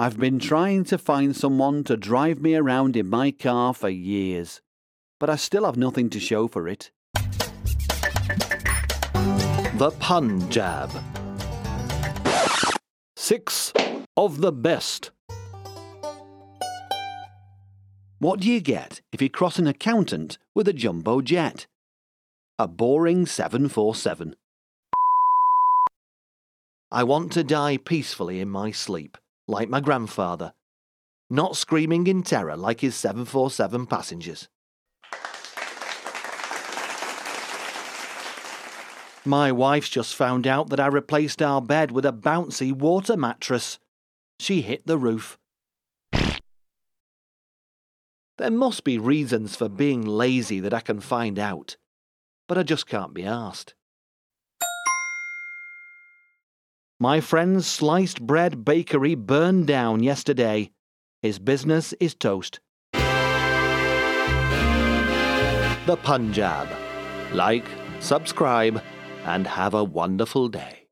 I've been trying to find someone to drive me around in my car for years, but I still have nothing to show for it. The Pun Jab. Six of the best. What do you get if you cross an accountant with a jumbo jet? A boring 747. I want to die peacefully in my sleep like my grandfather, not screaming in terror like his 747 passengers. My wife's just found out that I replaced our bed with a bouncy water mattress. She hit the roof. There must be reasons for being lazy that I can find out, but I just can't be asked. My friend's sliced bread bakery burned down yesterday. His business is toast. The Pun Jab. Like, subscribe, and have a wonderful day.